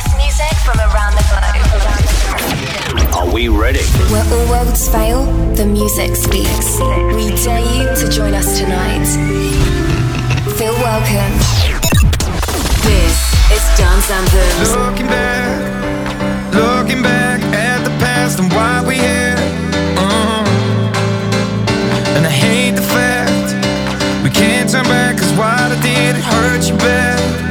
best music from around the globe. Are we ready? Where all worlds fail, the music speaks. We dare you to join us tonight. Feel welcome. This is Dance Anthems. Looking back, looking back at the past and why we're here. Uh-huh. And I hate the fact we can't turn back, cause what I did, it hurt you bad.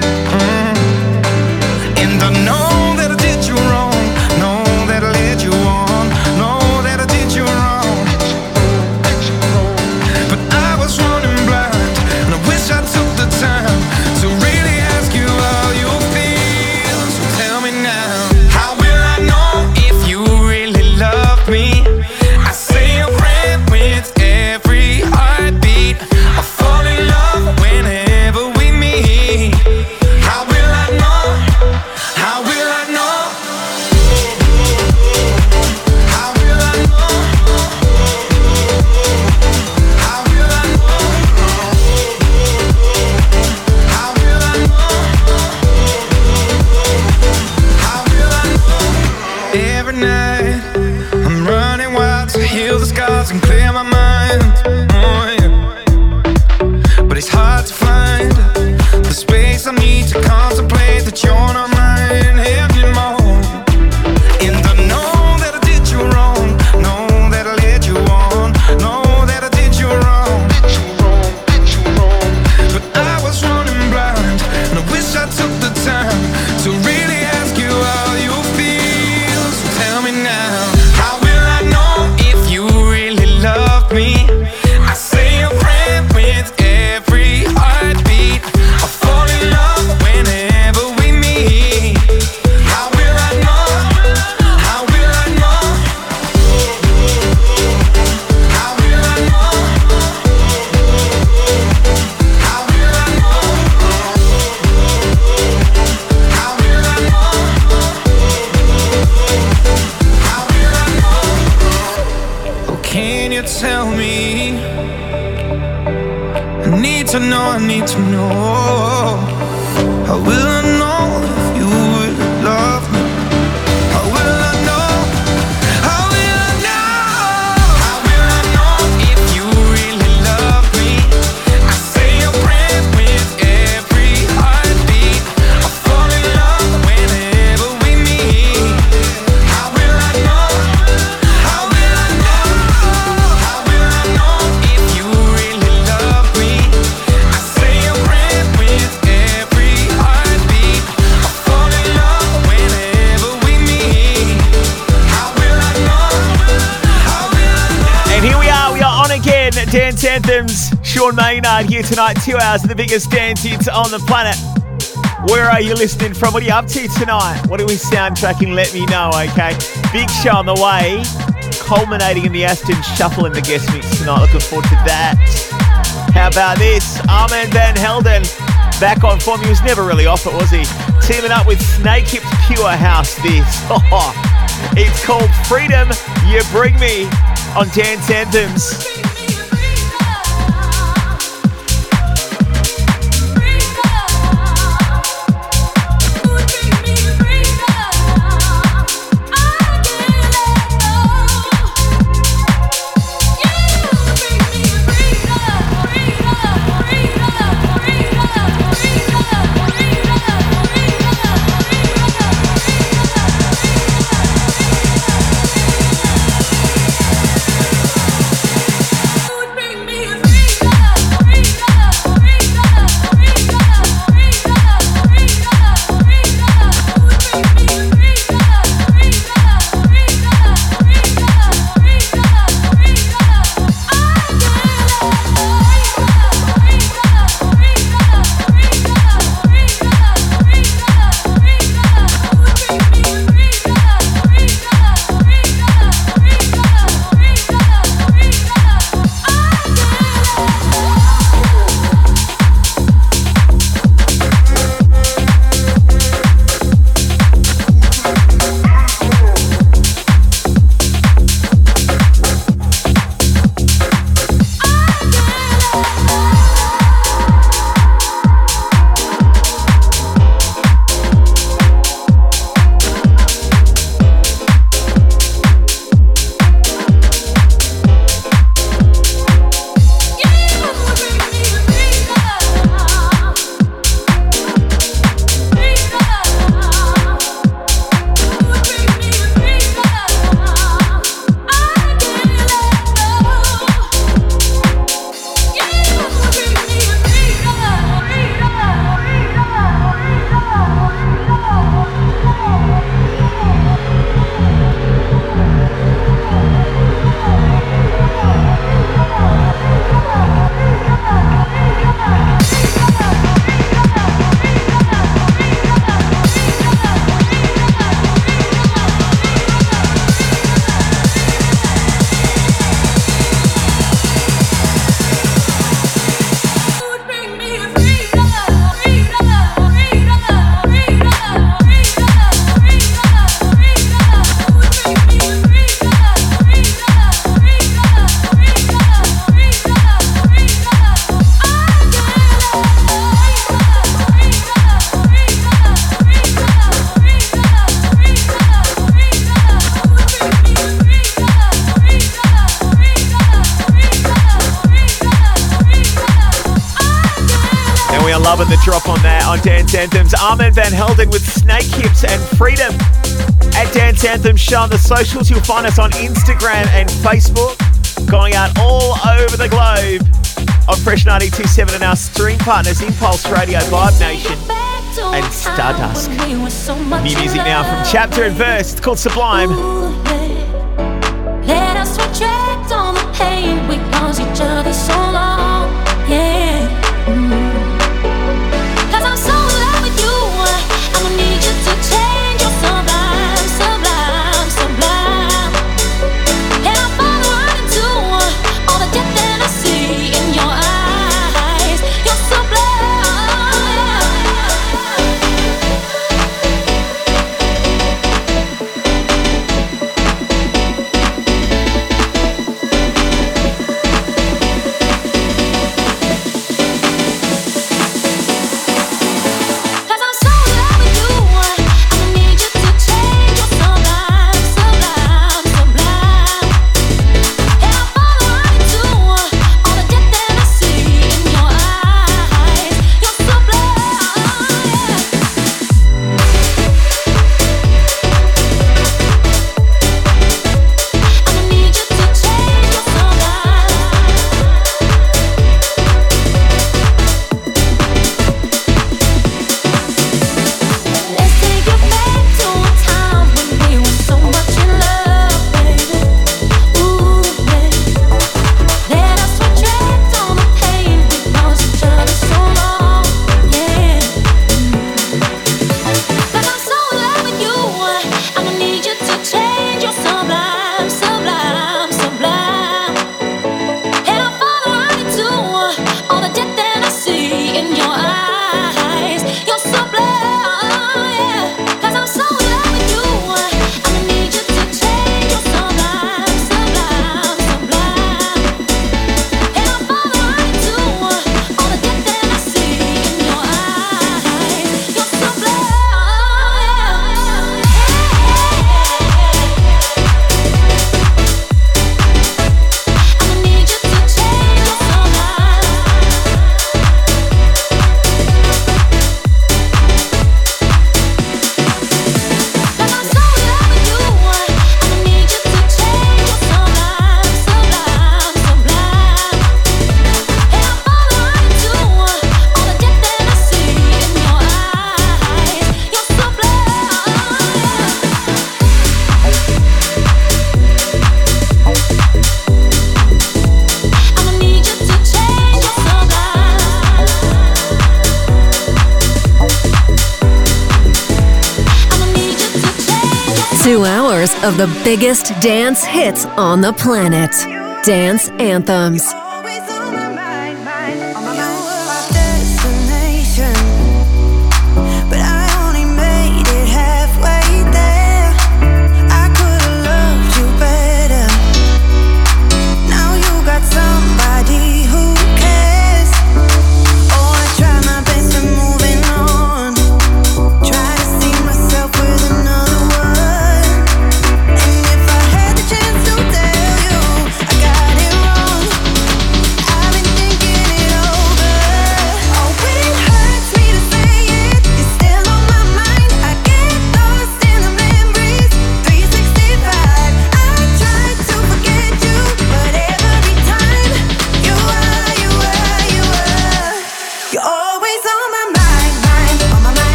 tonight. Two hours of the biggest dance hits on the planet. Where are you listening from? What are you up to tonight? What are we soundtracking? Let me know, okay? Big show on the way, culminating in the Aston Shuffle in the guest mix tonight. Looking forward to that. How about this? Armand Van Helden back on form. He was never really off it, was he? Teaming up with Snakehips Pure House this. it's called Freedom You Bring Me on Dance Anthems. Armand Van Helden with Snakehips and Freedom. At Dance Anthem Show on the socials, you'll find us on Instagram and Facebook. Going out all over the globe on Fresh 92.7 and our stream partners Impulse Radio, Vibe Nation and Stardust. New music now from Chapter and Verse. It's called Sublime. Let us retract on the pain we caused each other so the biggest dance hits on the planet. Dance Anthems.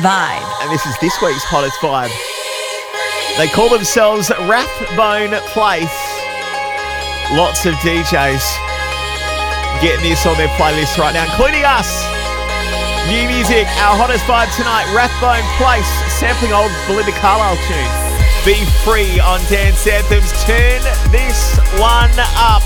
Vibe. And this is this week's hottest vibe. They call themselves Rathbone Place. Lots of DJs getting this on their playlist right now, including us. New music, our hottest vibe tonight, Rathbone Place, sampling old Belinda Carlisle tune. Be free on Dance Anthems. Turn this one up.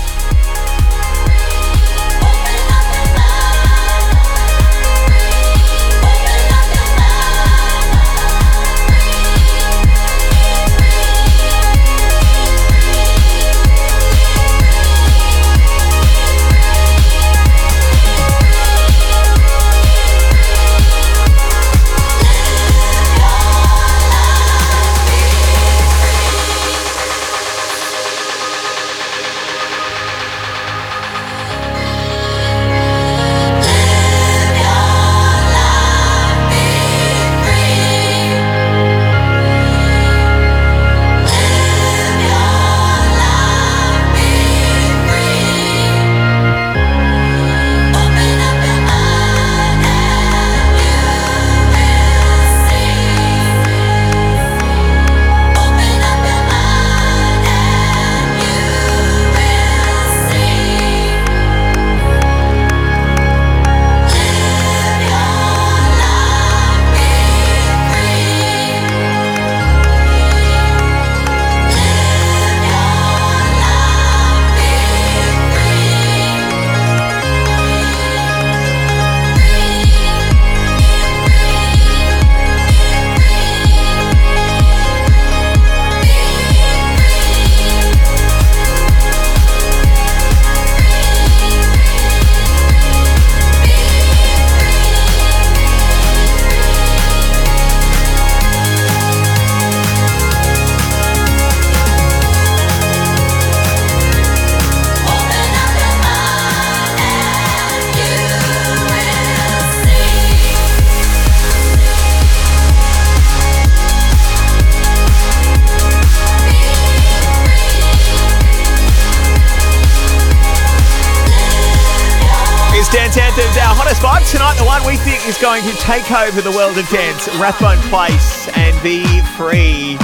Going to take over the world of dance. Rathbone Place and Be Free.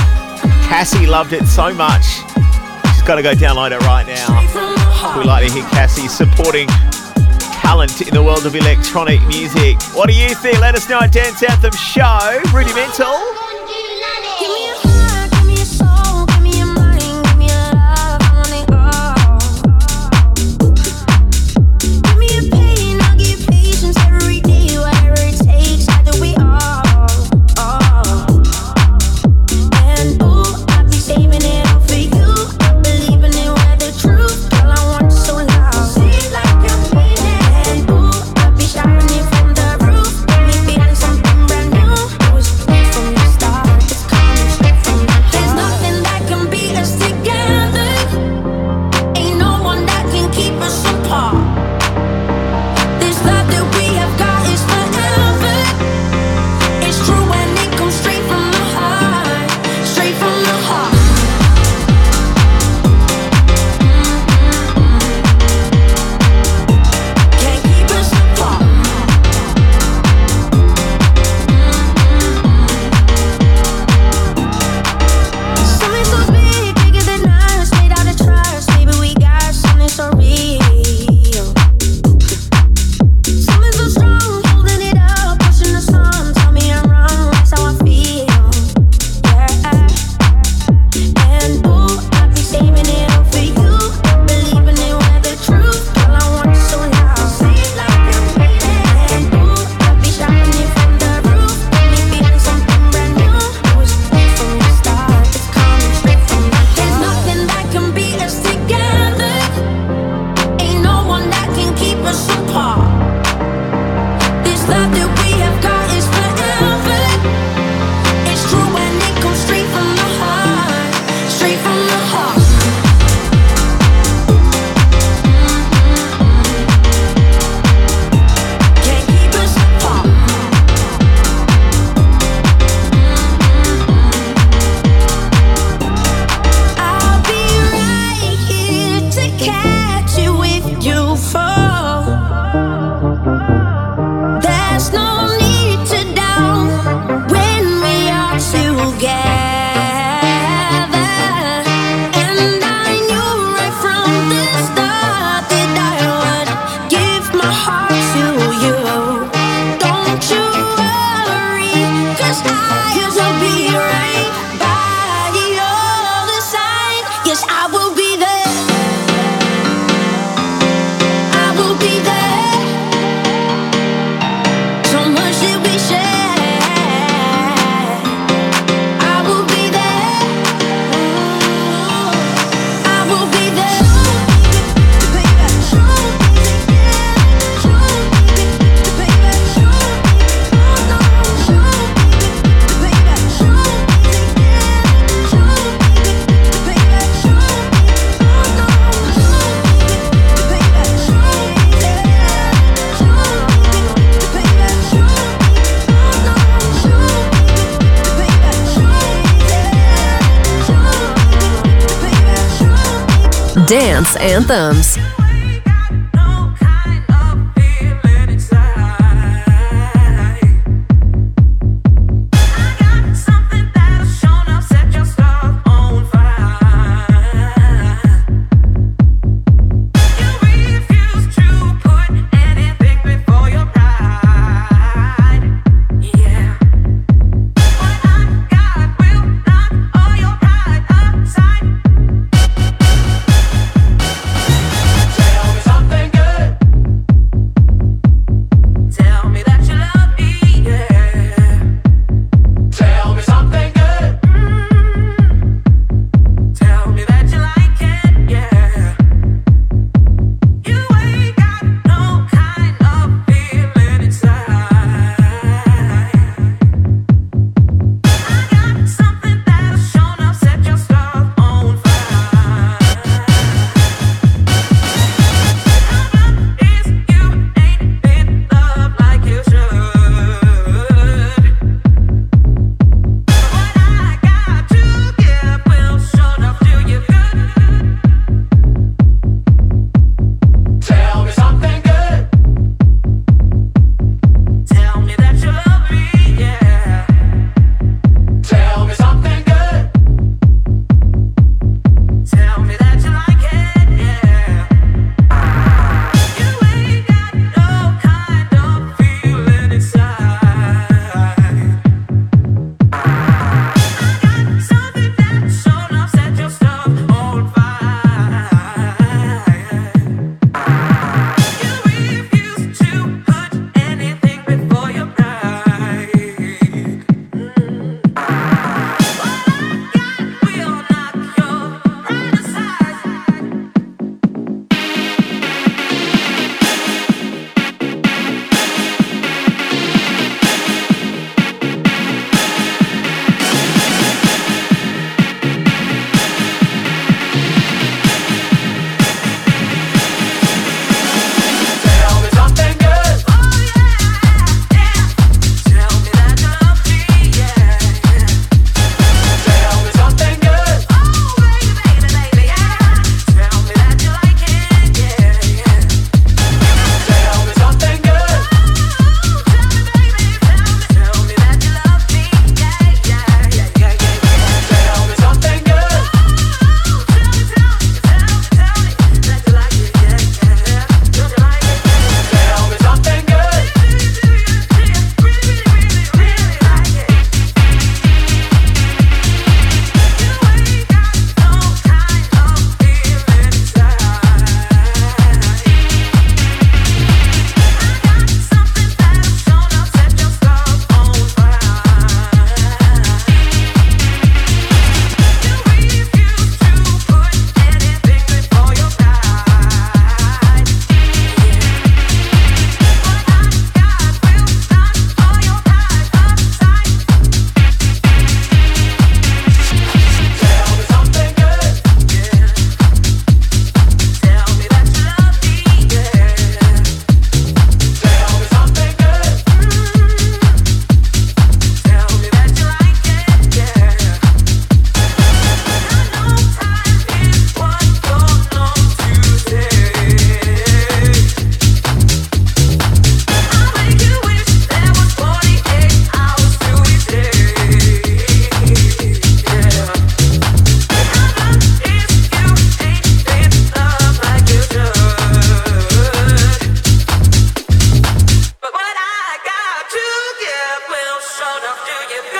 Cassie loved it so much. She's got to go download it right now. We like to hear Cassie supporting talent in the world of electronic music. What do you think? Let us know at Dance Anthem Show. Rudimental.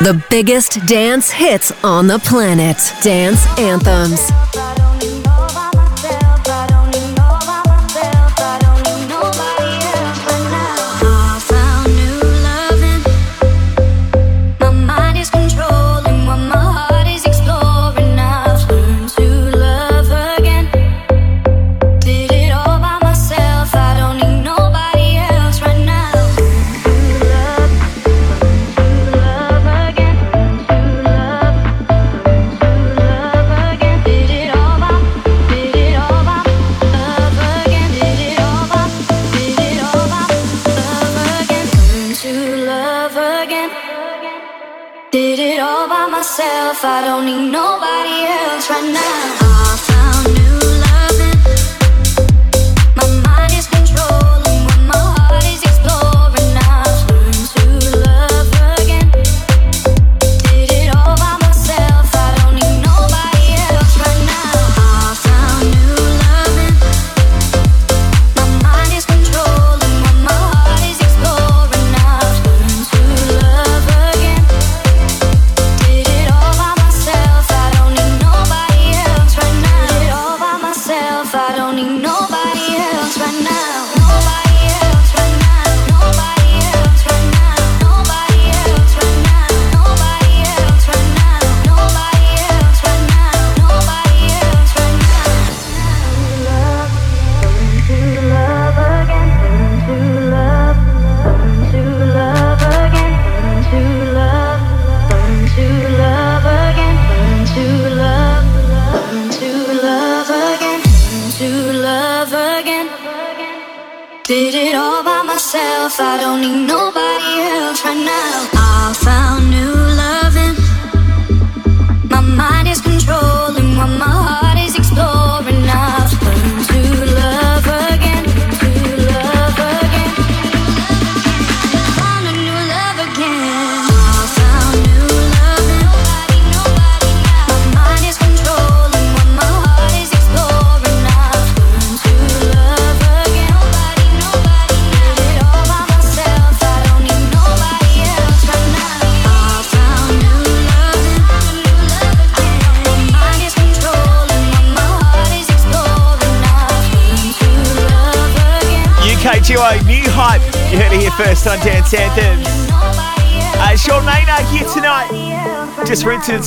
The biggest dance hits on the planet. Dance anthems.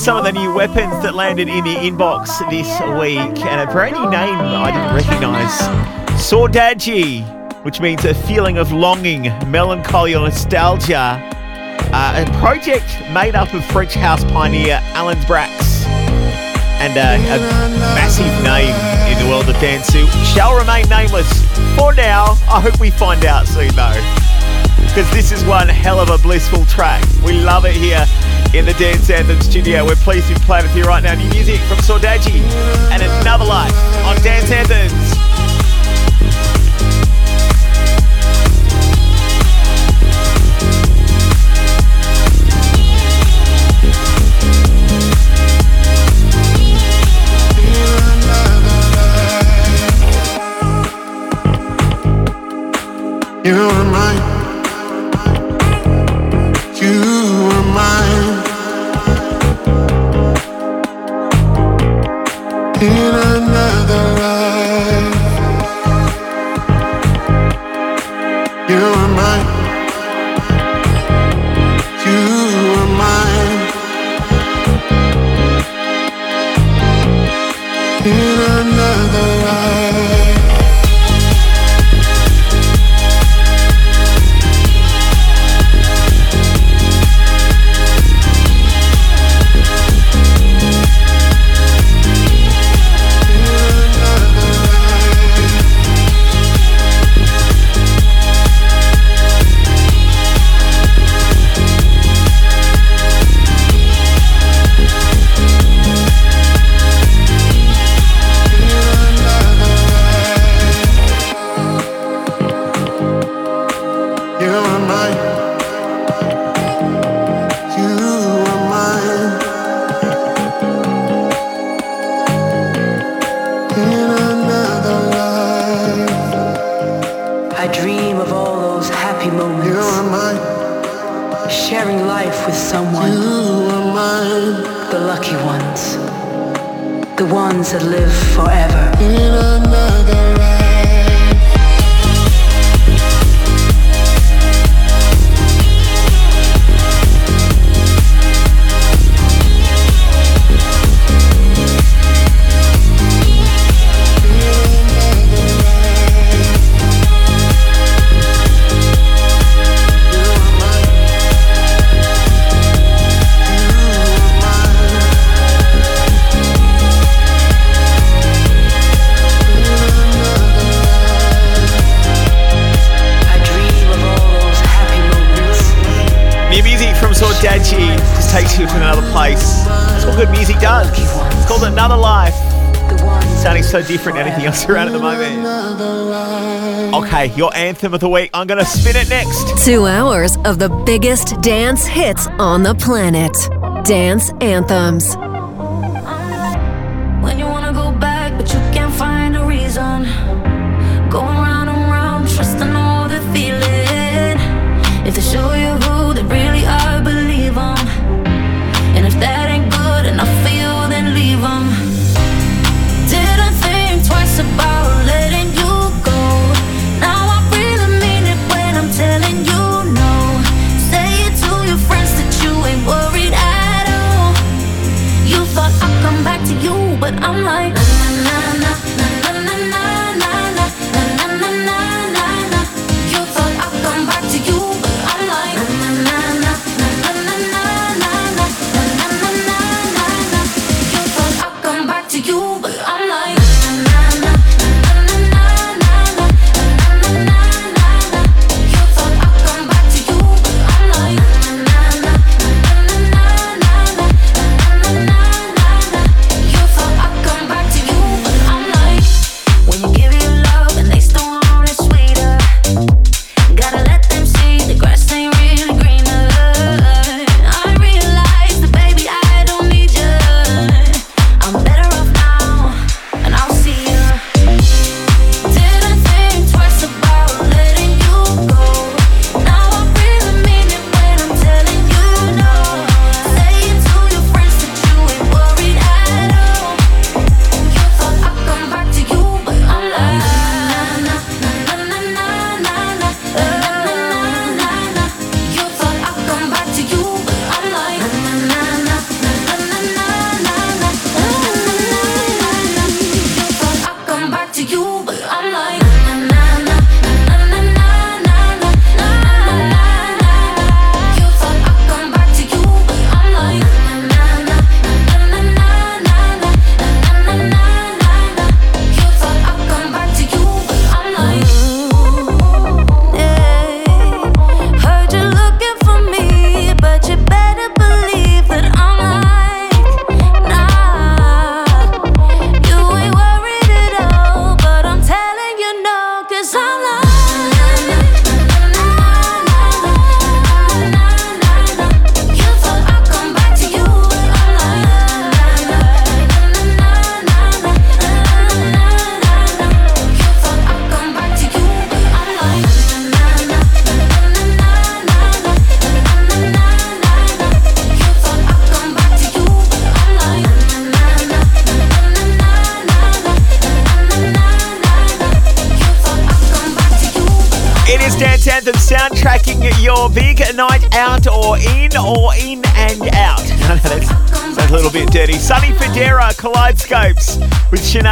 some of the new weapons that landed in the inbox this week, and a brand new name I didn't recognise Saudade, which means a feeling of longing, melancholy, or nostalgia. Uh, a project made up of French house pioneer Alan Braxe and uh, a massive name in the world of dance who shall remain nameless for now. I hope we find out soon though, because this is one hell of a blissful track. We love it here in the Dance Anthem studio. We're pleased to be playing with you right now. New music from Saudade and Another Life on Dance Anthems. everything else around the moment. Okay, your anthem of the week. I'm going to spin it next. Two hours of the biggest dance hits on the planet Dance Anthems.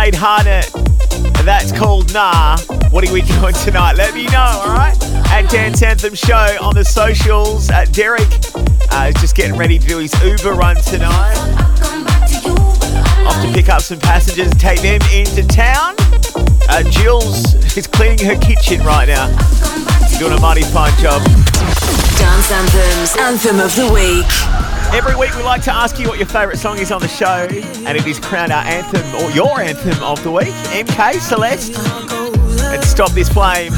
Sinead Harnett. That's called Nah. What are we doing tonight? Let me know, alright? At Dance Anthem Show on the socials. Uh, Derek uh, is just getting ready to do his Uber run tonight. Off to pick up some passengers and take them into town. Uh, is cleaning her kitchen right now. Doing a mighty fine job. Dance Anthems, Anthem of the Week. Every week we like to ask you what your favourite song is on the show, and it is crowned our anthem or your anthem of the week. MK Celeste, and stop this flame.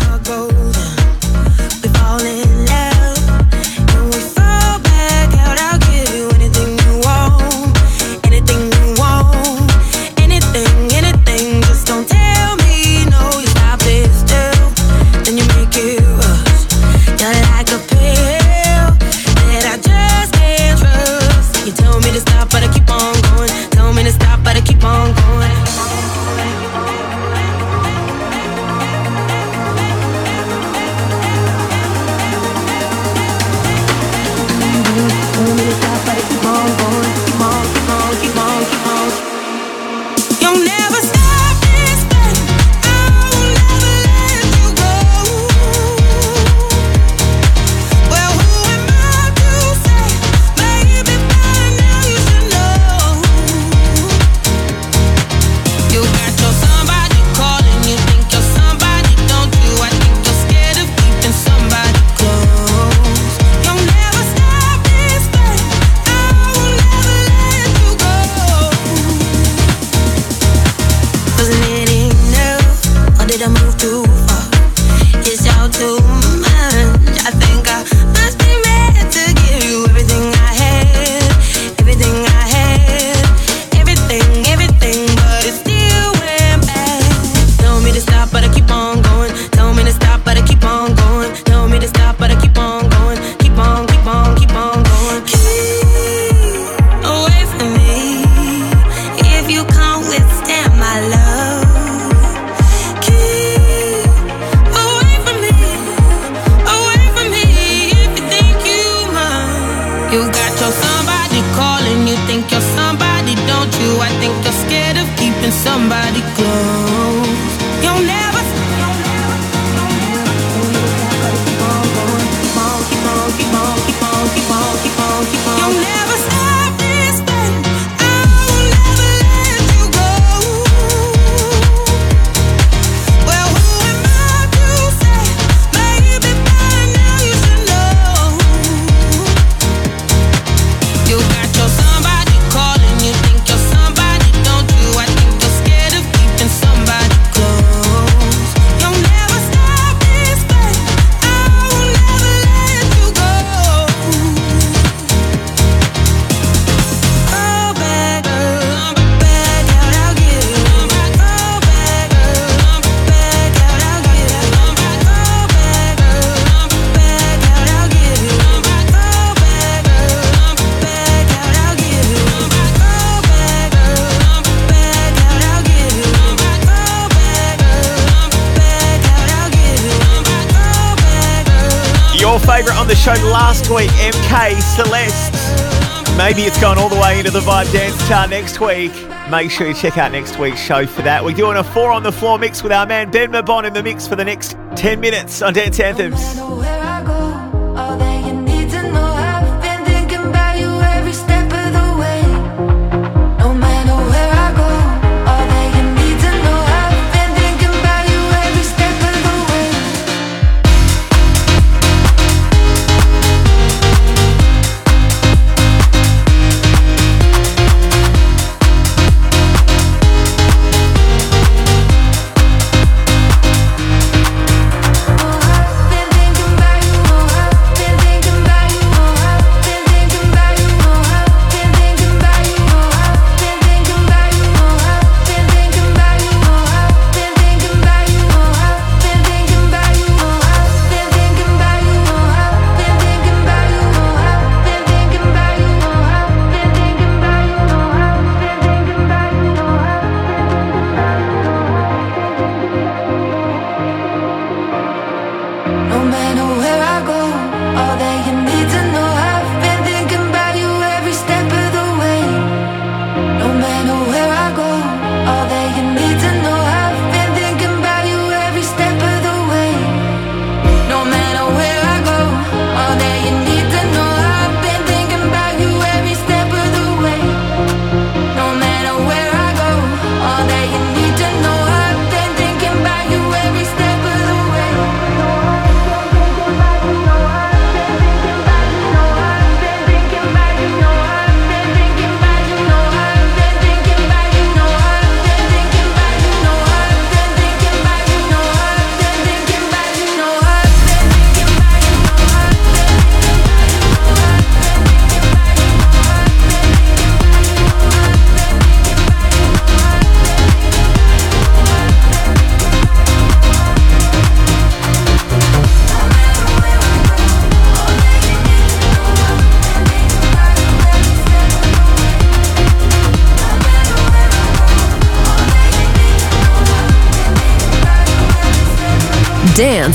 Dance Chart next week. Make sure you check out next week's show for that. We're doing a four on the floor mix with our man Ben Mabon in the mix for the next 10 minutes on Dance Anthems.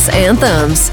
anthems.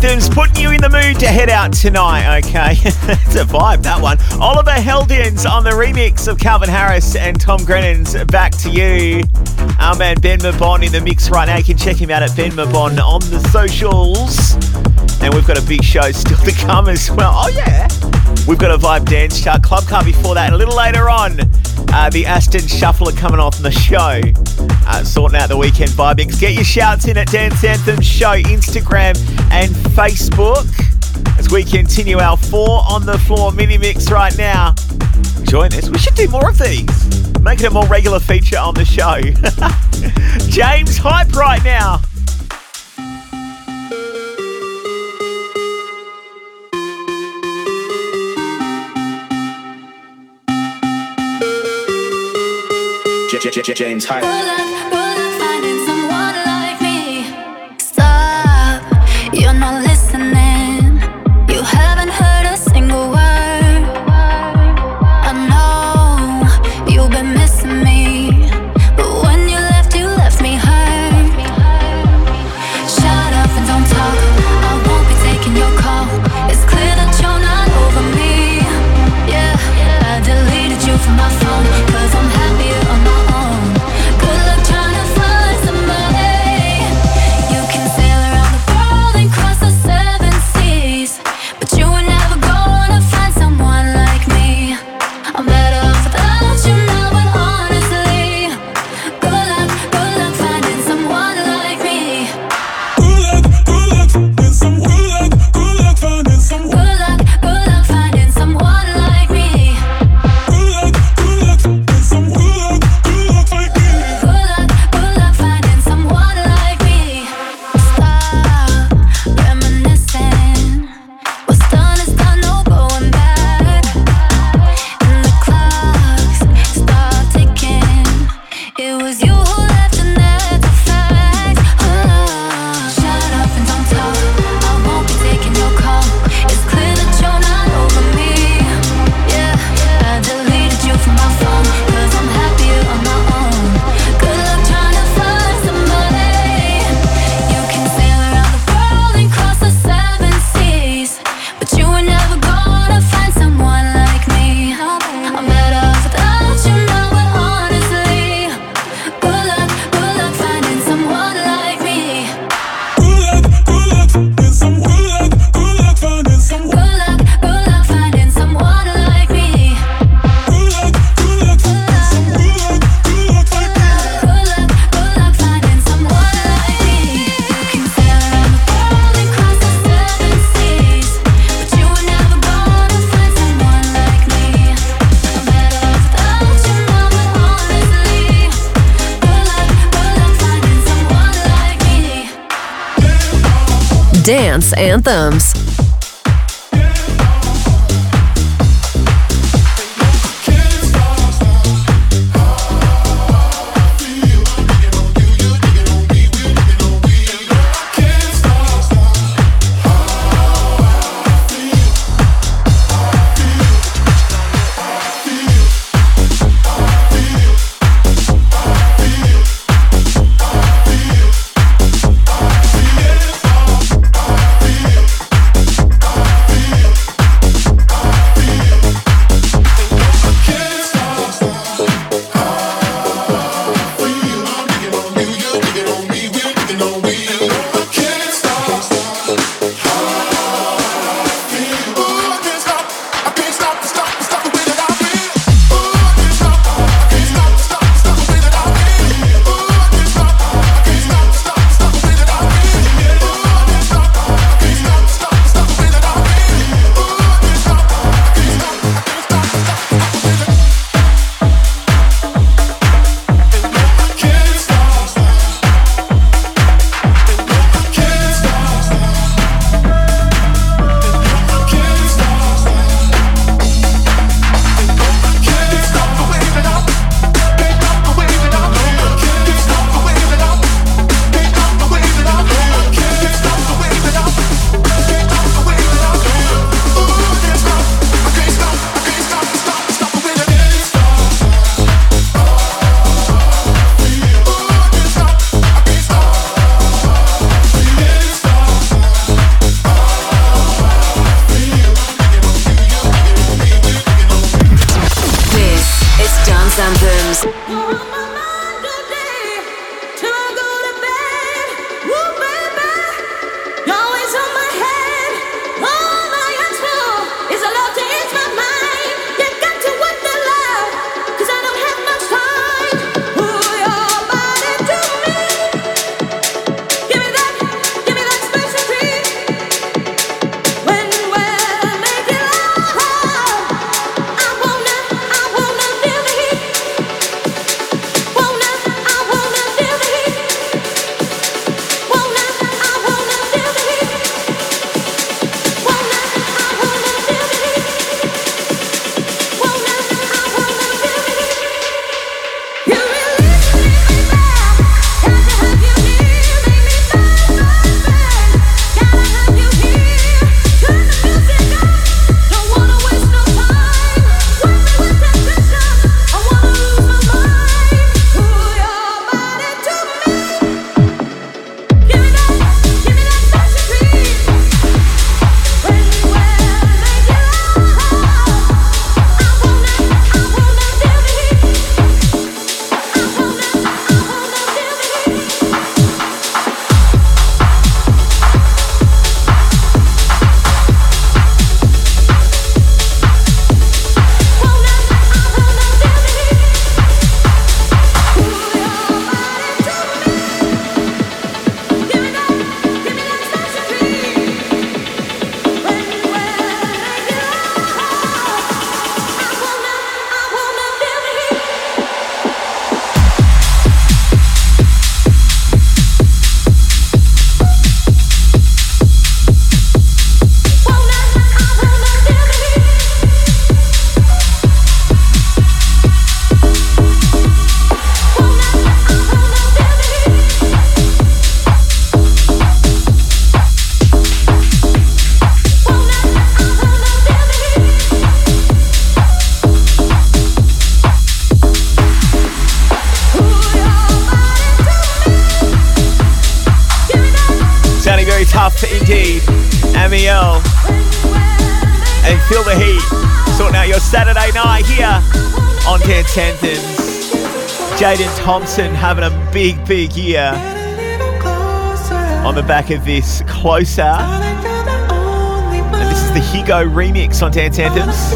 Anthems putting you in the mood to head out tonight, okay? it's a vibe, that one. Oliver Heldens on the remix of Calvin Harris and Tom Grennan's Back to You. Our man Ben Mabon in the mix right now. You can check him out at Ben Mabon on the socials. And we've got a big show still to come as well. Oh, yeah. We've got a Vibe Dance Chart Club Car before that. And a little later on, uh, the Aston Shuffler coming off the show. Uh, sorting out the weekend vibings. Get your shouts in at Dance Anthem Show, Instagram and Facebook as we continue our four on the floor mini mix right now. Join us. We should do more of these. Make it a more regular feature on the show. James Hype right now. James Hype. Anthems. Feel the heat. Sorting out your Saturday night here on Dance Anthems. Jaden Thompson having a big, big year on the back of this Closer. And this is the Higo remix on Dance Anthems.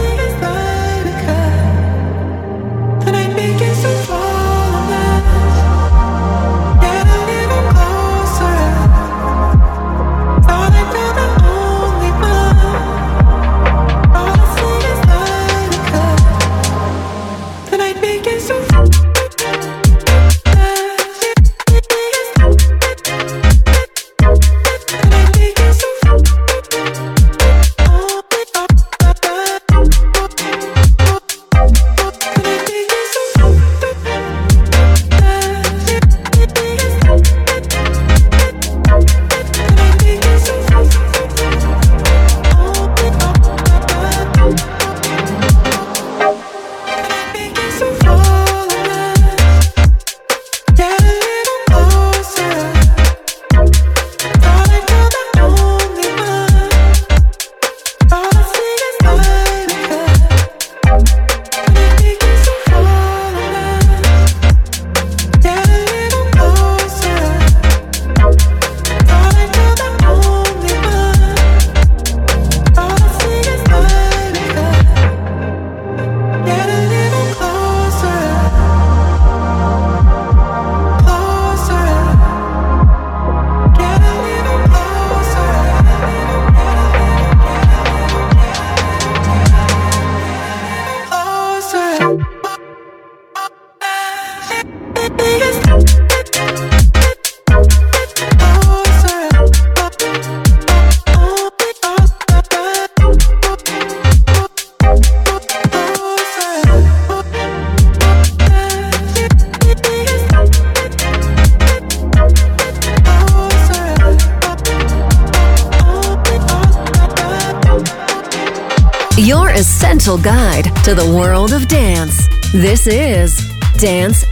To the world of dance. This is Dance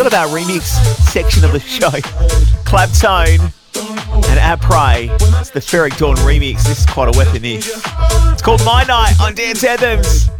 sort of our remix section of the show. Claptone and Apres. It's the Ferreck Dawn remix. This is quite a weapon, this. It's called My Night on Dance Anthems.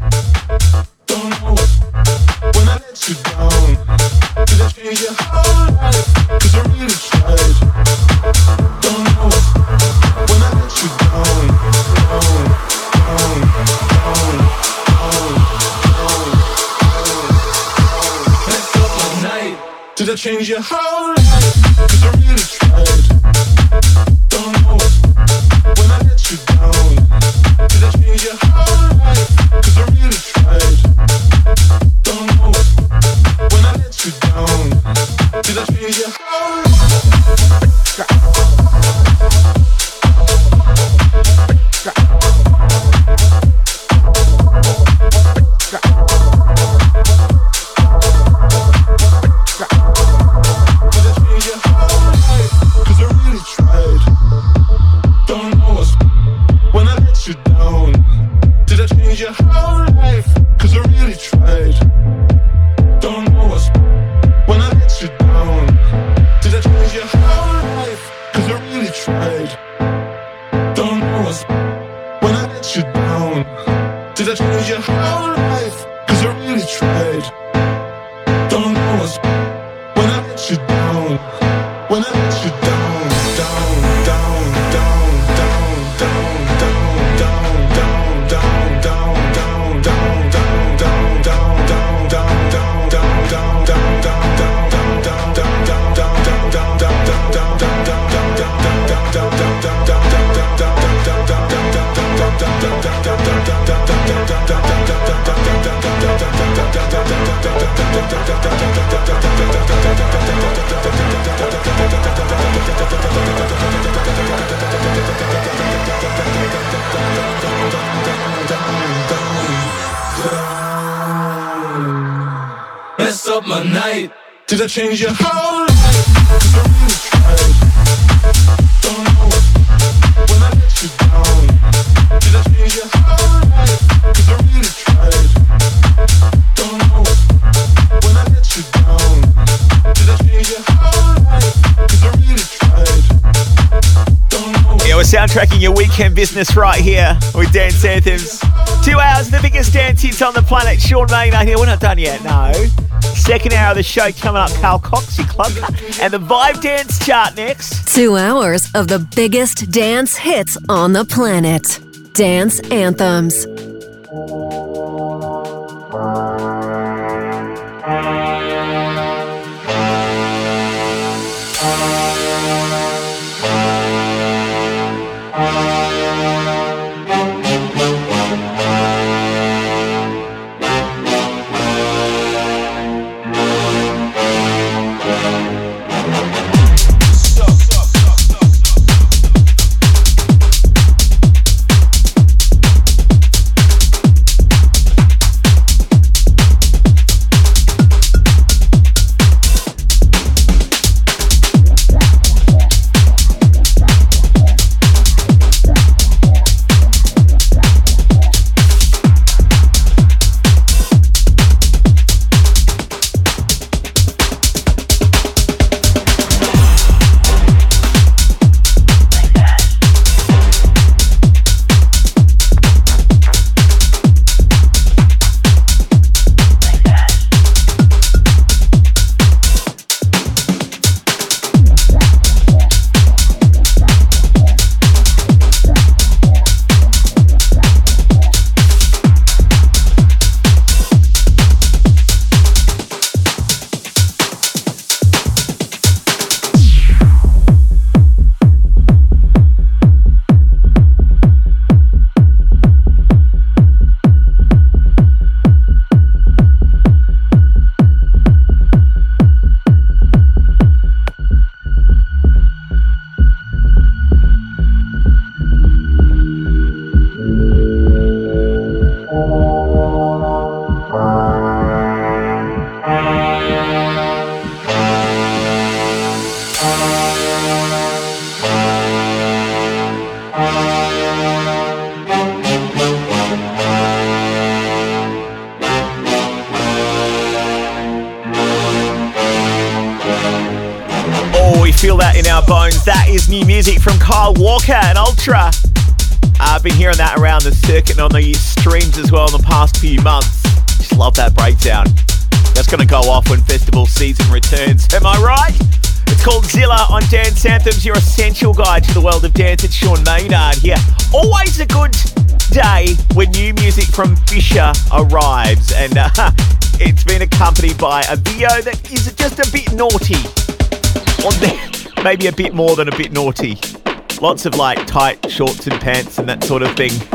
Cause I really tried. Don't know what's when I let you Mess up my night. Did I change your whole soundtracking your weekend business right here with Dance Anthems. Two hours, of the biggest dance hits on the planet. Sean Maynard here. We're not done yet, no. Second hour of the show coming up. Carl Cox, your club and the Vibe Dance chart next. Two hours of the biggest dance hits on the planet. Dance Anthems. Circuit on the streams as well in the past few months. Just love that breakdown. That's going to go off when festival season returns. Am I right? It's called Zilla on Dance Anthems, your essential guide to the world of dance. It's Sean Maynard here. Always a good day when new music from Fisher arrives, and uh, it's been accompanied by a video that is just a bit naughty. There, maybe a bit more than a bit naughty. Lots of like tight shorts and pants and that sort of thing.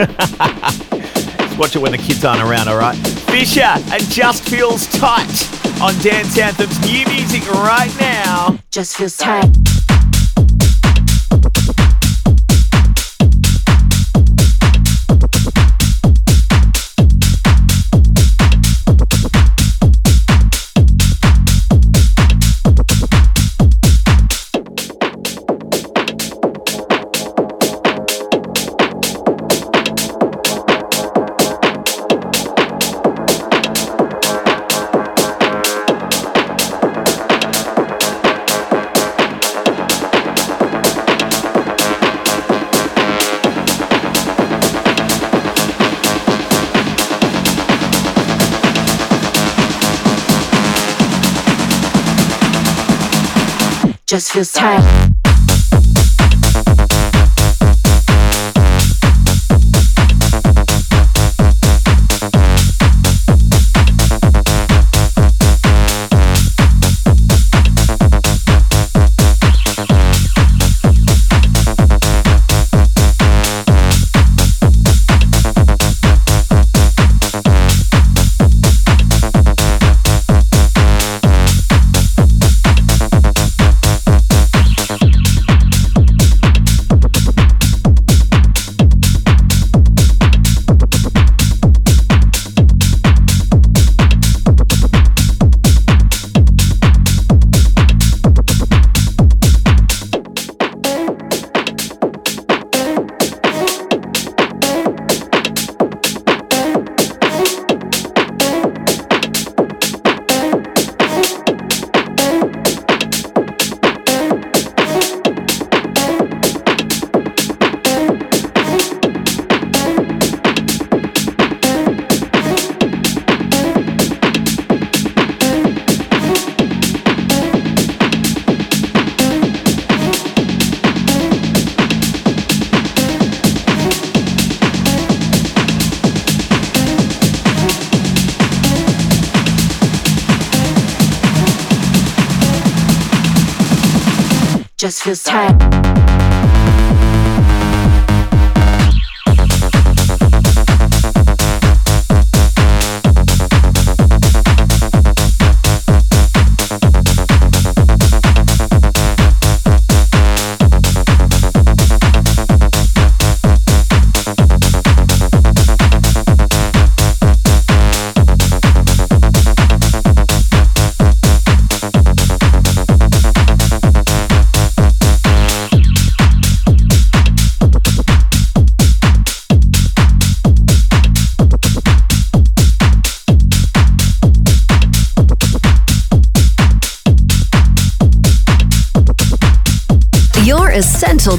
Just watch it when the kids aren't around, alright? Fisher and Just Feels Tight on Dance Anthems. New music right now. Just feels tight. Just feels tight.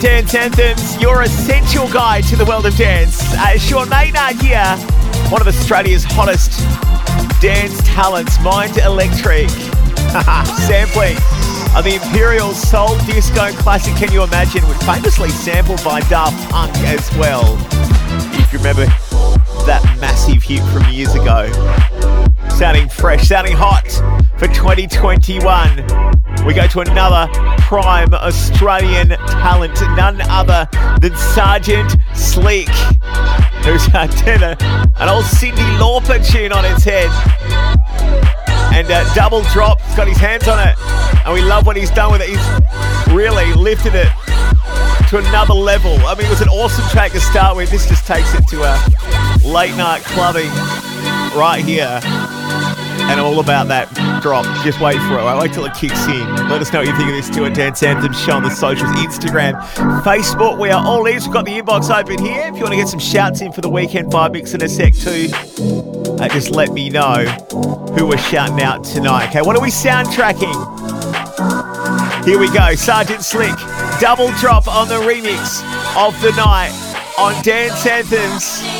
Dance Anthems, your essential guide to the world of dance. Uh, Sean Maynard here, one of Australia's hottest dance talents, Mind Electric. Sampling of the Imperial Soul Disco classic Can You Imagine, was famously sampled by Daft Punk as well. If you remember that massive hit from years ago. Sounding fresh, sounding hot for 2021. We go to another prime Australian talent, none other than Sergeant Slick, who's had dinner, an old Cyndi Lauper tune on its head. And uh, double drop, he's got his hands on it. And we love what he's done with it. He's really lifted it to another level. I mean, it was an awesome track to start with. This just takes it to a late night clubbing right here. And all about that drop. Just wait for it. I wait till it kicks in. Let us know what you think of this too Dance Anthem Show on the socials, Instagram, Facebook. We are all ears. We've got the inbox open here. If you want to get some shouts in for the weekend vibe mix in a sec too, uh, just let me know who we're shouting out tonight. Okay, what are we soundtracking? Here we go. Sergeant Slick, double drop on the remix of the night on Dance Anthems.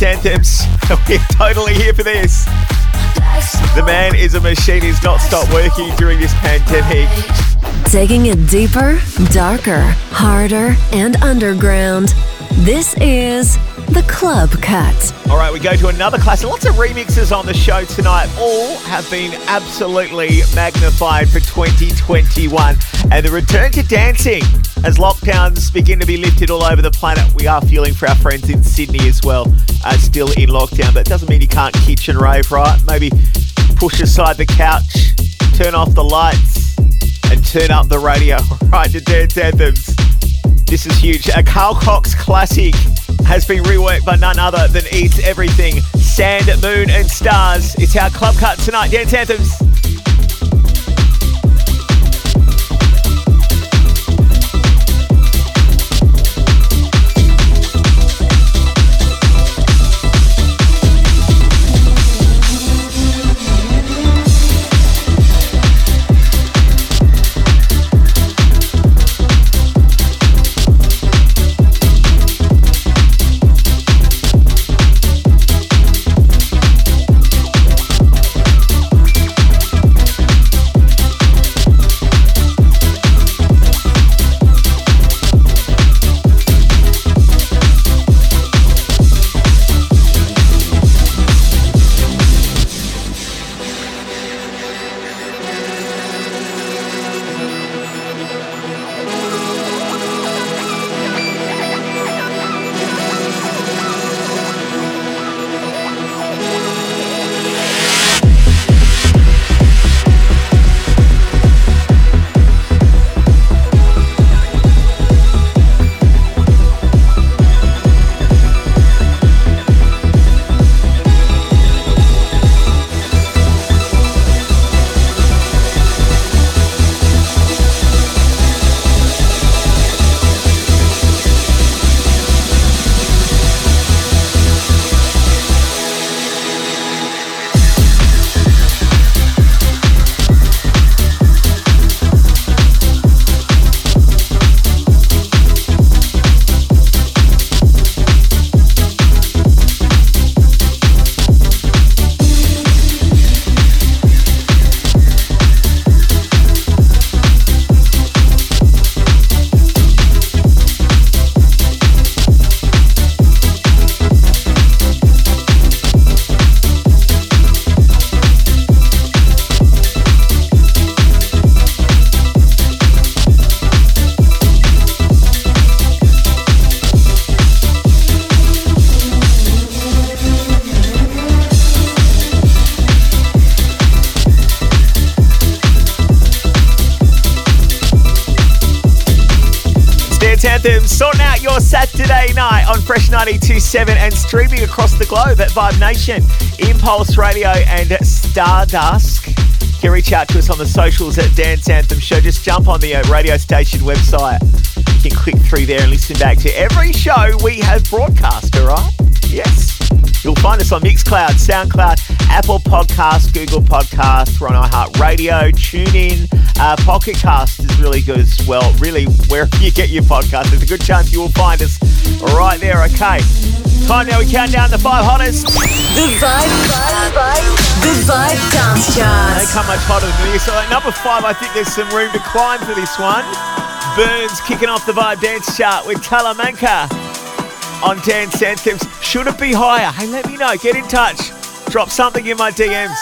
Dance Anthems. We're totally here for this. The man is a machine. He's not stopped working during this pandemic. Taking it deeper, darker, harder, and underground. This is the Club Cut. All right, we go to another classic. Lots of remixes on the show tonight. All have been absolutely magnified for 2021. And the return to dancing as lockdowns begin to be lifted all over the planet. We are feeling for our friends in Sydney as well, uh, still in lockdown. But it doesn't mean you can't kitchen rave, right? Maybe push aside the couch, turn off the lights, and turn up the radio. Right to Dance Anthems. This is huge. A Carl Cox classic has been reworked by none other than Eats Everything, Sand, Moon, and Stars. It's our club cut tonight. Dance Anthems. Across the globe at Vibe Nation, Impulse Radio and Stardust. You can reach out to us on the socials at Dance Anthem Show. Just jump on the uh, radio station website. You can click through there and listen back to every show we have broadcast, all right? Yes. You'll find us on Mixcloud, SoundCloud, Apple Podcasts, Google Podcasts, we're on iHeartRadio, TuneIn, uh, Pocket Cast is really good as well. Really, wherever you get your podcast, there's a good chance you will find us right there, okay? Time now, we count down the five hottest. The Vibe, The Vibe Dance chart. They come much hotter than this. So at number five, I think there's some room to climb for this one. Burns kicking off the Vibe Dance Chart with Talamanca on Dance Anthems. Should it be higher? Hey, let me know. Get in touch. Drop something in my DMs.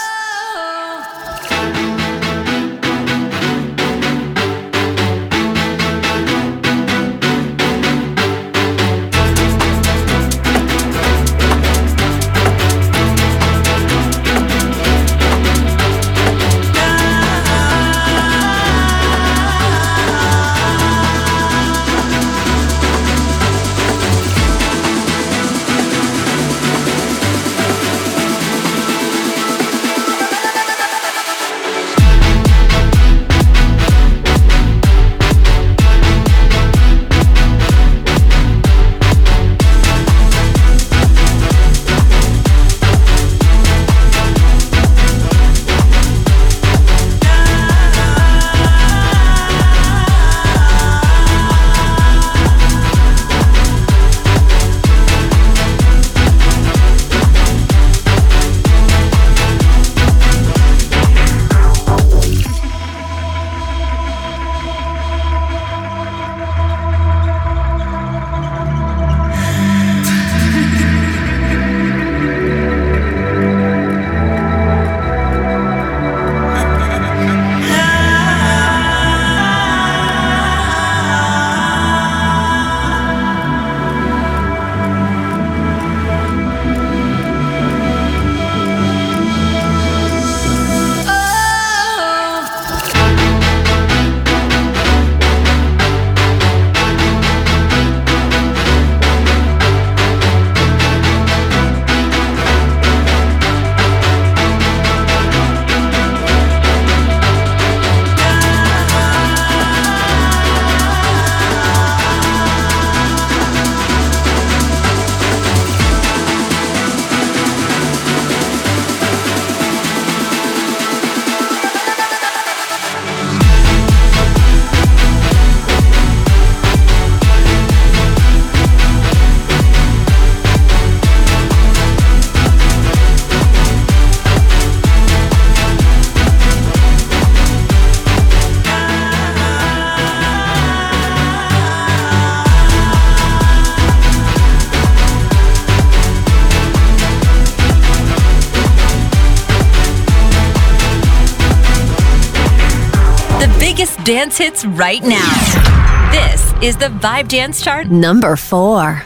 Dance hits right now. This is the Vibe Dance Chart. Number four.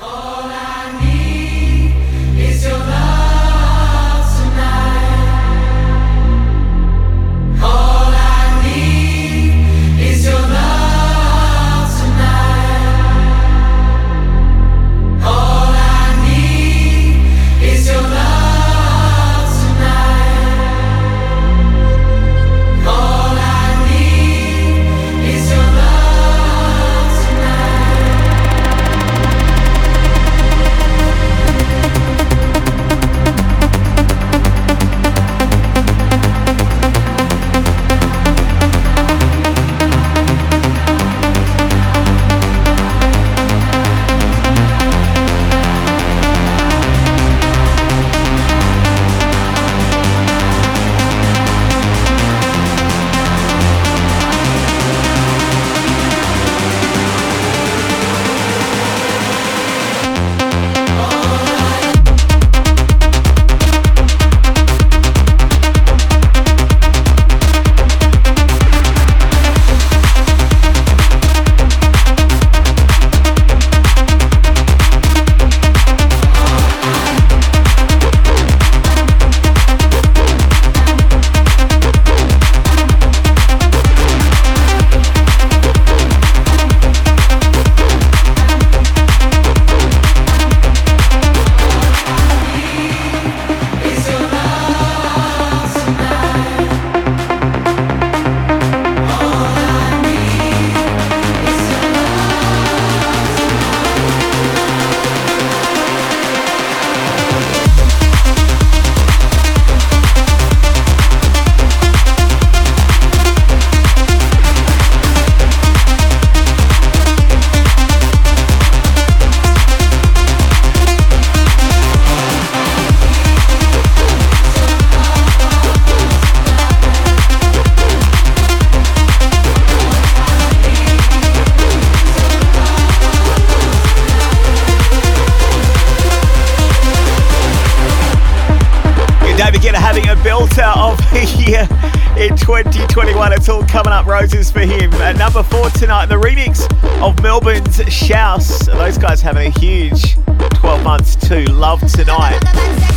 To love tonight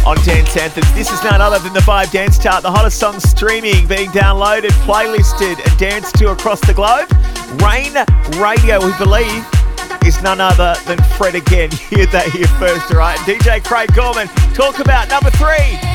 on Dance Anthems. This is none other than the Vibe Dance Chart, the hottest songs streaming, being downloaded, playlisted, and danced to across the globe. Rain Radio, we believe, is none other than Fred again. You heard that here first, right? DJ Craig Gorman, talk about number three.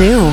too.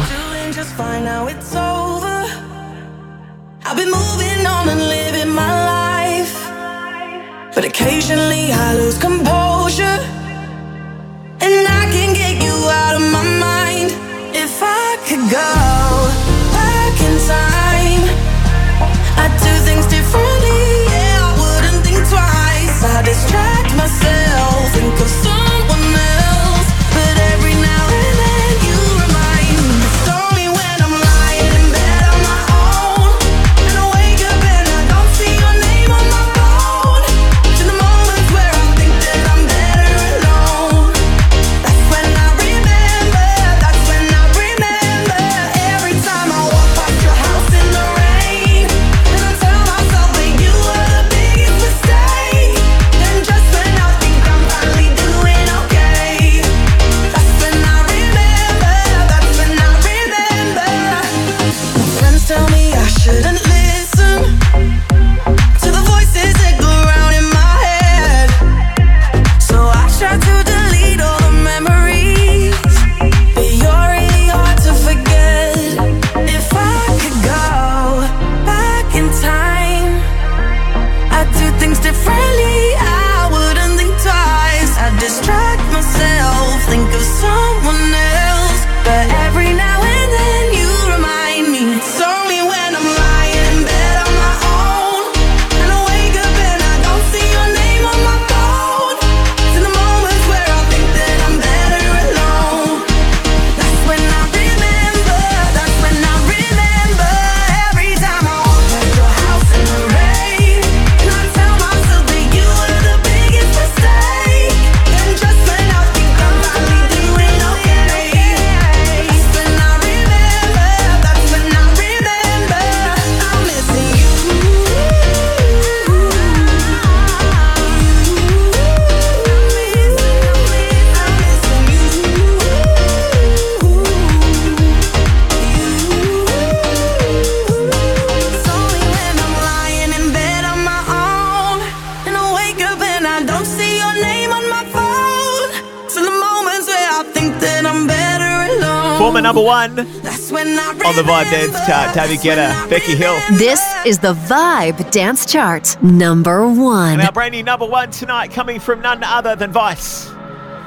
time you get a Becky Hill. This is the Vibe Dance Chart, number one. And our brand new number one tonight coming from none other than Vice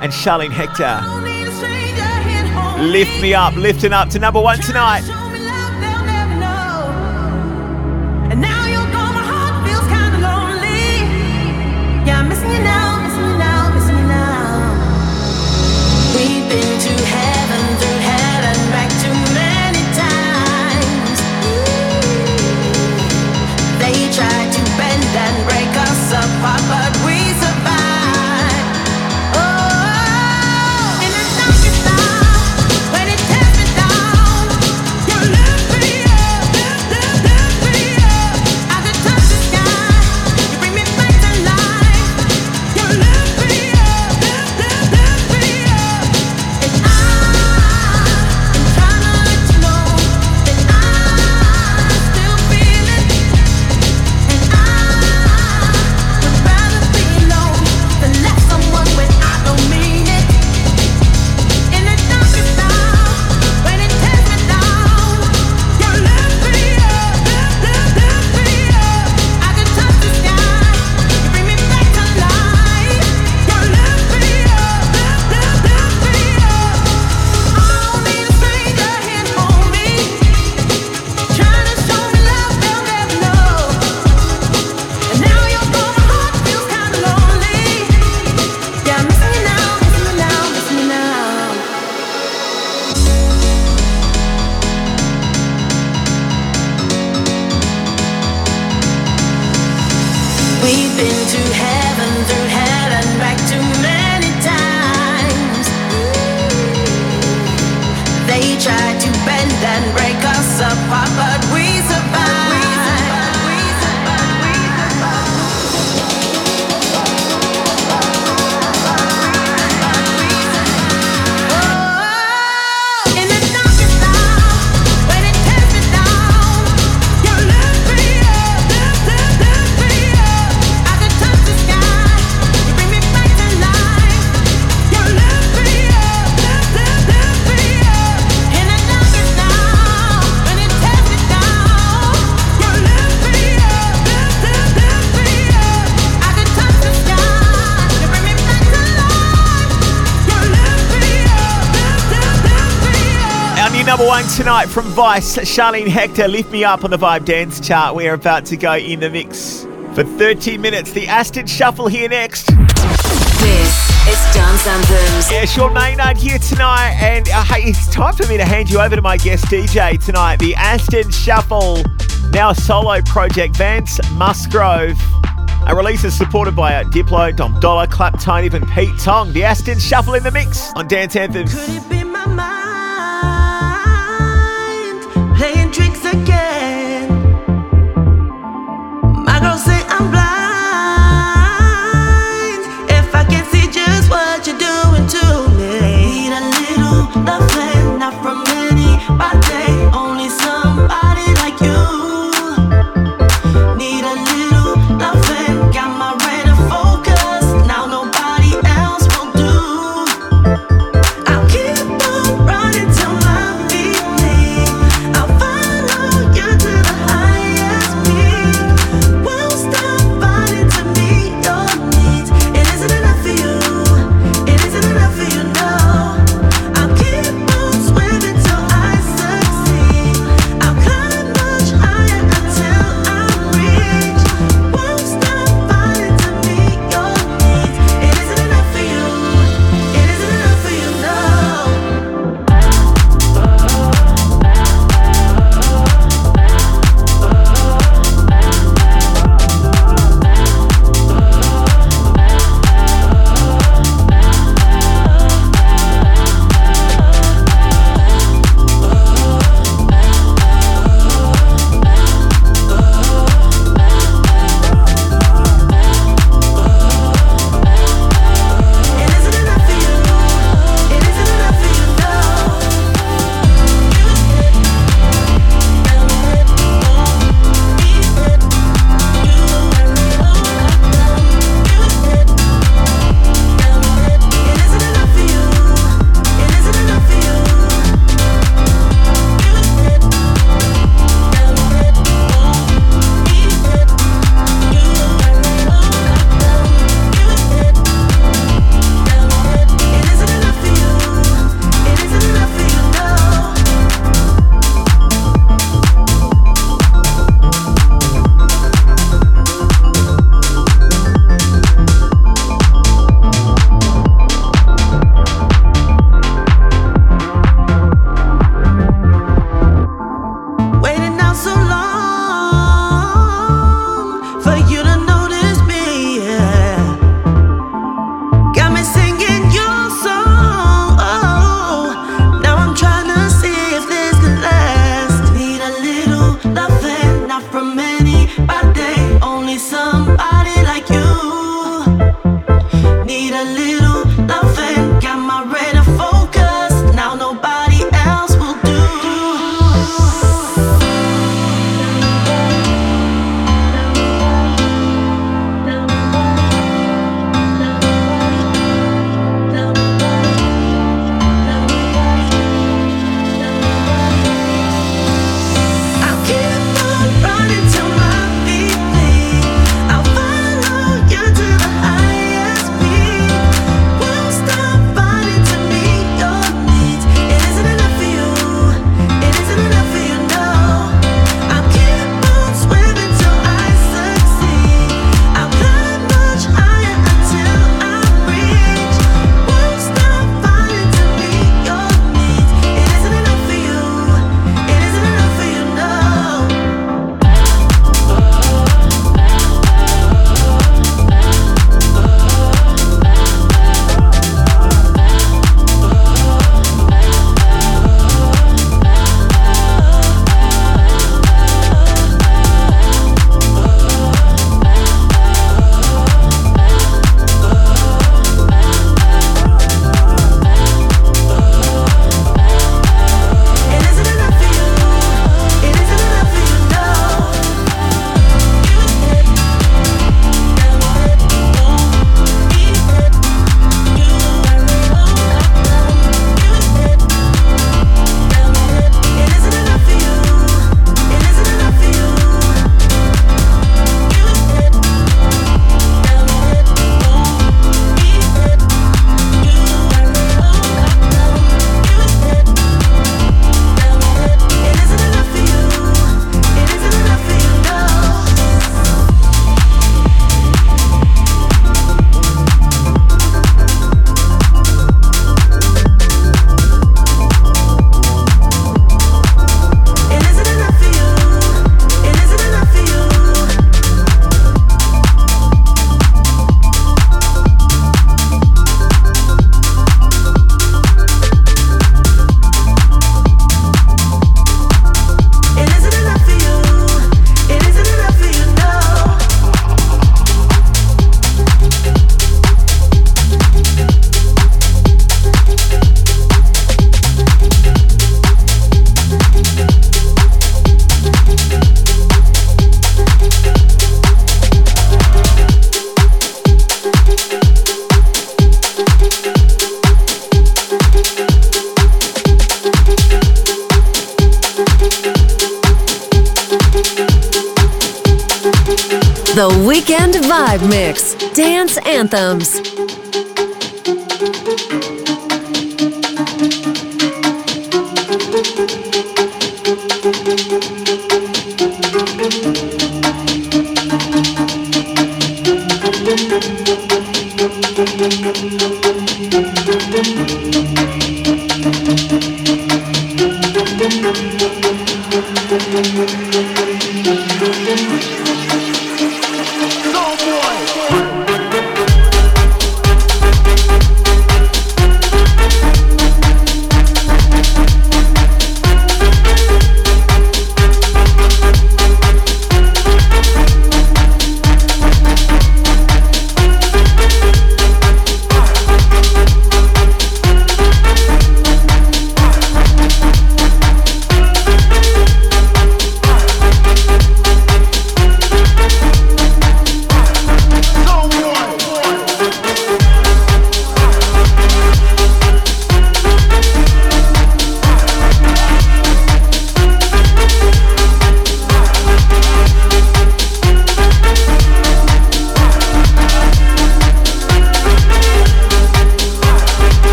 and Charlene Hector. Lift me up, lifting up to number one tonight. Tonight from Vice. Charlene Hector, Lift Me Up on the Vibe Dance chart. We are about to go in the mix for 30 minutes. The Aston Shuffle here next. This is Dance Anthems. Yeah, Sean Maynard here tonight, and uh, hey, it's time for me to hand you over to my guest DJ tonight. The Aston Shuffle, now solo project. Vance Musgrove. A release is supported by uh, Diplo, Dom Dolla, Claptone, even Pete Tong. The Aston Shuffle in the mix on Dance Anthems. Dance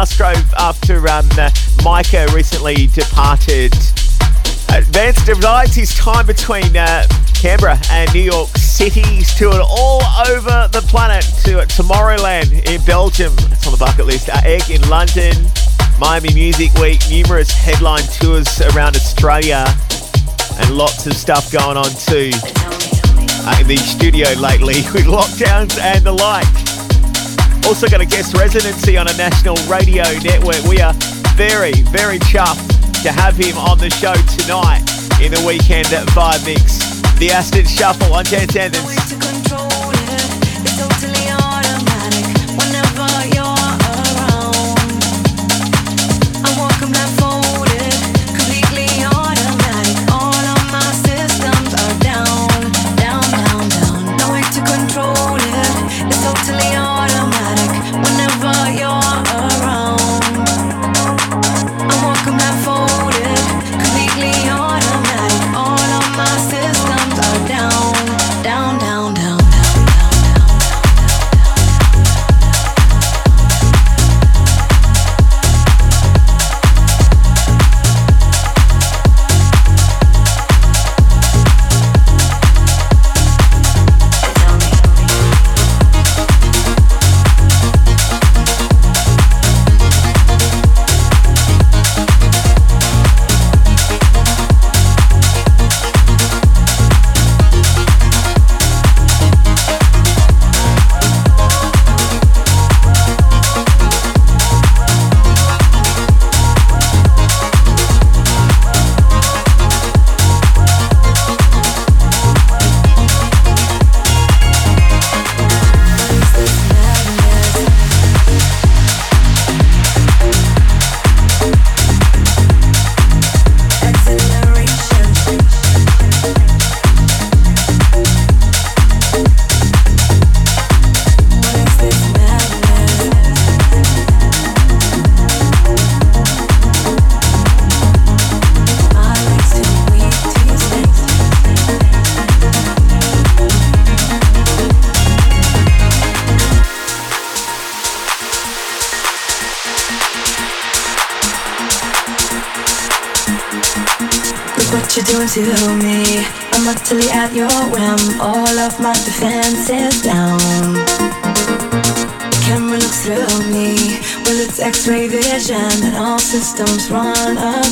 Musgrove, after um, Mikah recently departed. Vance divides his time between uh, Canberra and New York City. He's toured all over the planet to Tomorrowland in Belgium. It's on the bucket list. Uh, Egg in London, Miami Music Week, numerous headline tours around Australia, and lots of stuff going on too uh, in the studio lately with lockdowns and the like. Also got a guest residency on a national radio network. We are very, very chuffed to have him on the show tonight in the weekend at Vibe Mix. The Aston Shuffle on Dance Anthems. my defenses down. The camera looks through me, well it's X-ray vision, and all systems run up.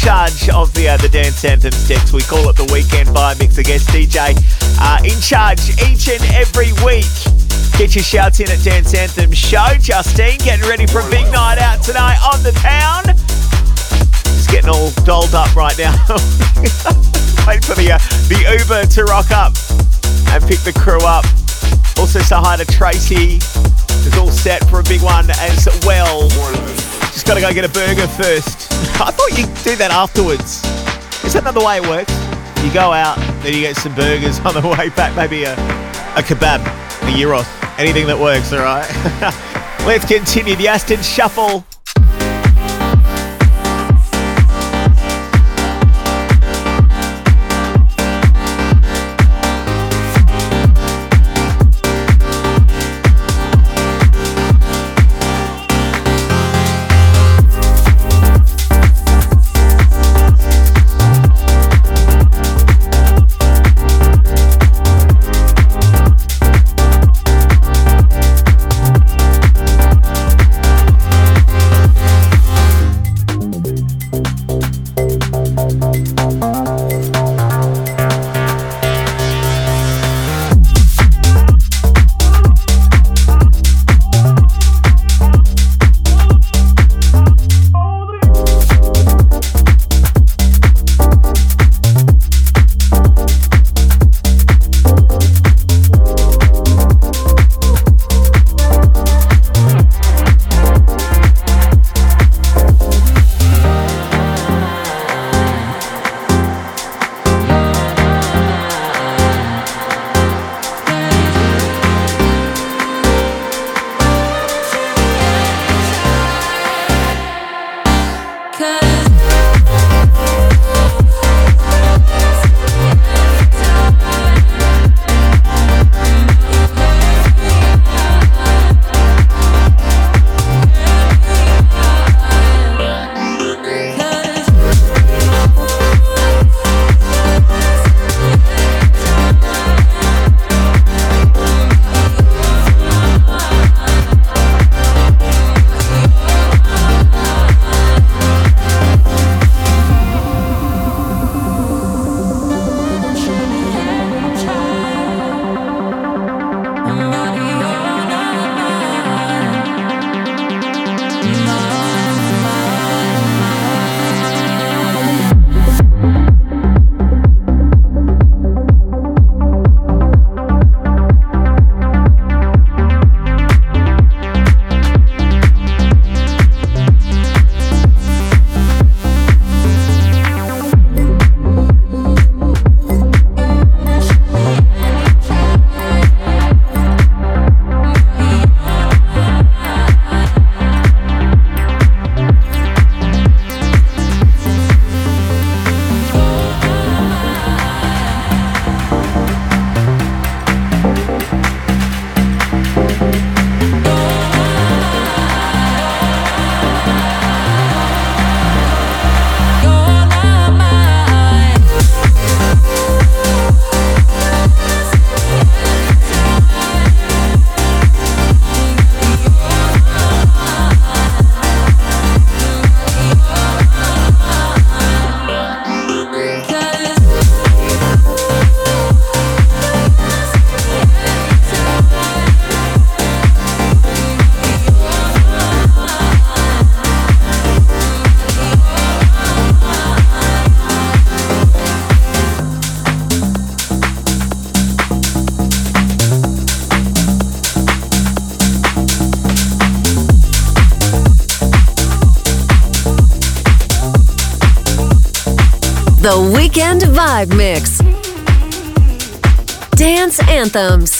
Charge of the uh, the dance anthems decks. We call it the weekend vibe mix. I guest DJ uh, in charge each and every week. Get your shouts in at Dance Anthem Show. Justine getting ready for a big night out tonight on the town. Just getting all dolled up right now. Wait for the uh, the Uber to rock up and pick the crew up. Also say hi to Tracy. Is all set for a big one as well. Just gotta go get a burger first. I thought you'd do that afterwards. Is that not the way it works? You go out, then you get some burgers on the way back, maybe a, a kebab, a gyros, anything that works, alright? Let's continue the Aston Shuffle. Weekend Vibe Mix. Dance Anthems.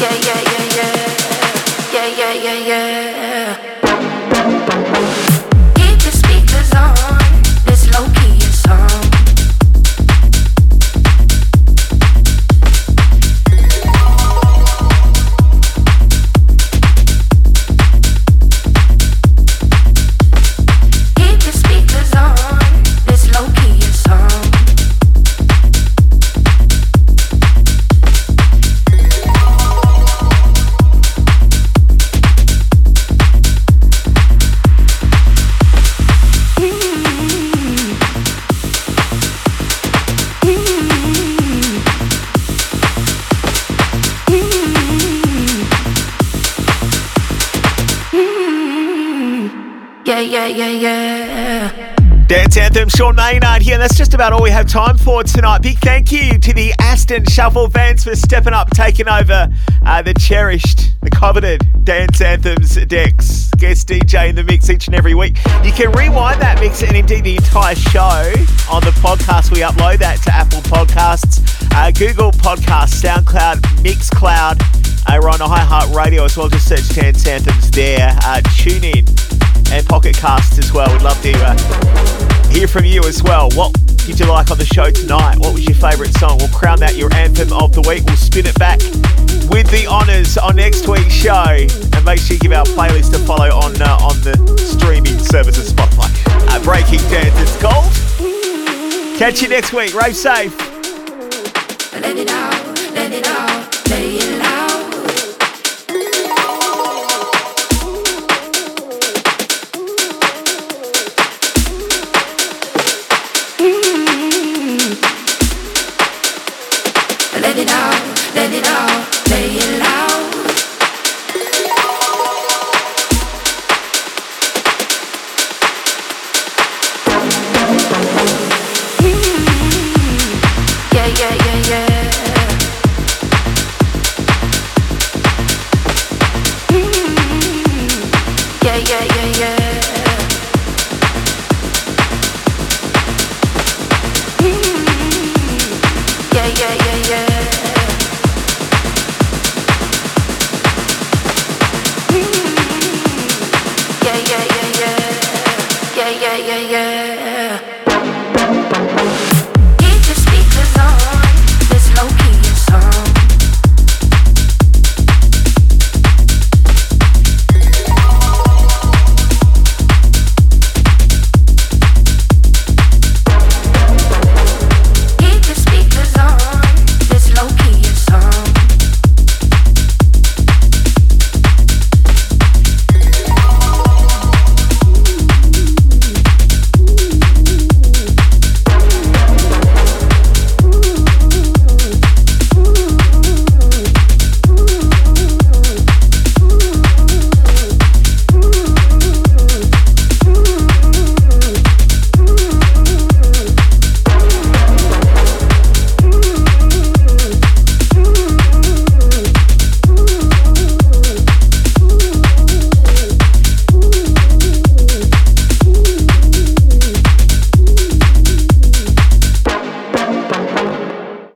yeah, yeah. Sean Maynard here. And that's just about all we have time for tonight. Big thank you to the Aston Shuffle Vance for stepping up, taking over uh, the cherished, the coveted Dance Anthems decks. Guest DJ in the mix each and every week. You can rewind that mix and indeed the entire show on the podcast. We upload that to Apple Podcasts, uh, Google Podcasts, SoundCloud, Mixcloud. Uh, we're on iHeartRadio as well. Just search Dance Anthems there. Uh, tune in and Pocket Casts as well. We'd love to uh, hear from you as well. What did you like on the show tonight? What was your favourite song? We'll crown that your anthem of the week. We'll spin it back with the honours on next week's show. And make sure you give our playlist a follow on uh, on the streaming services Spotify. Uh, Breaking Dance, it's called. Catch you next week. Rave safe. Let it out, let it out, lay it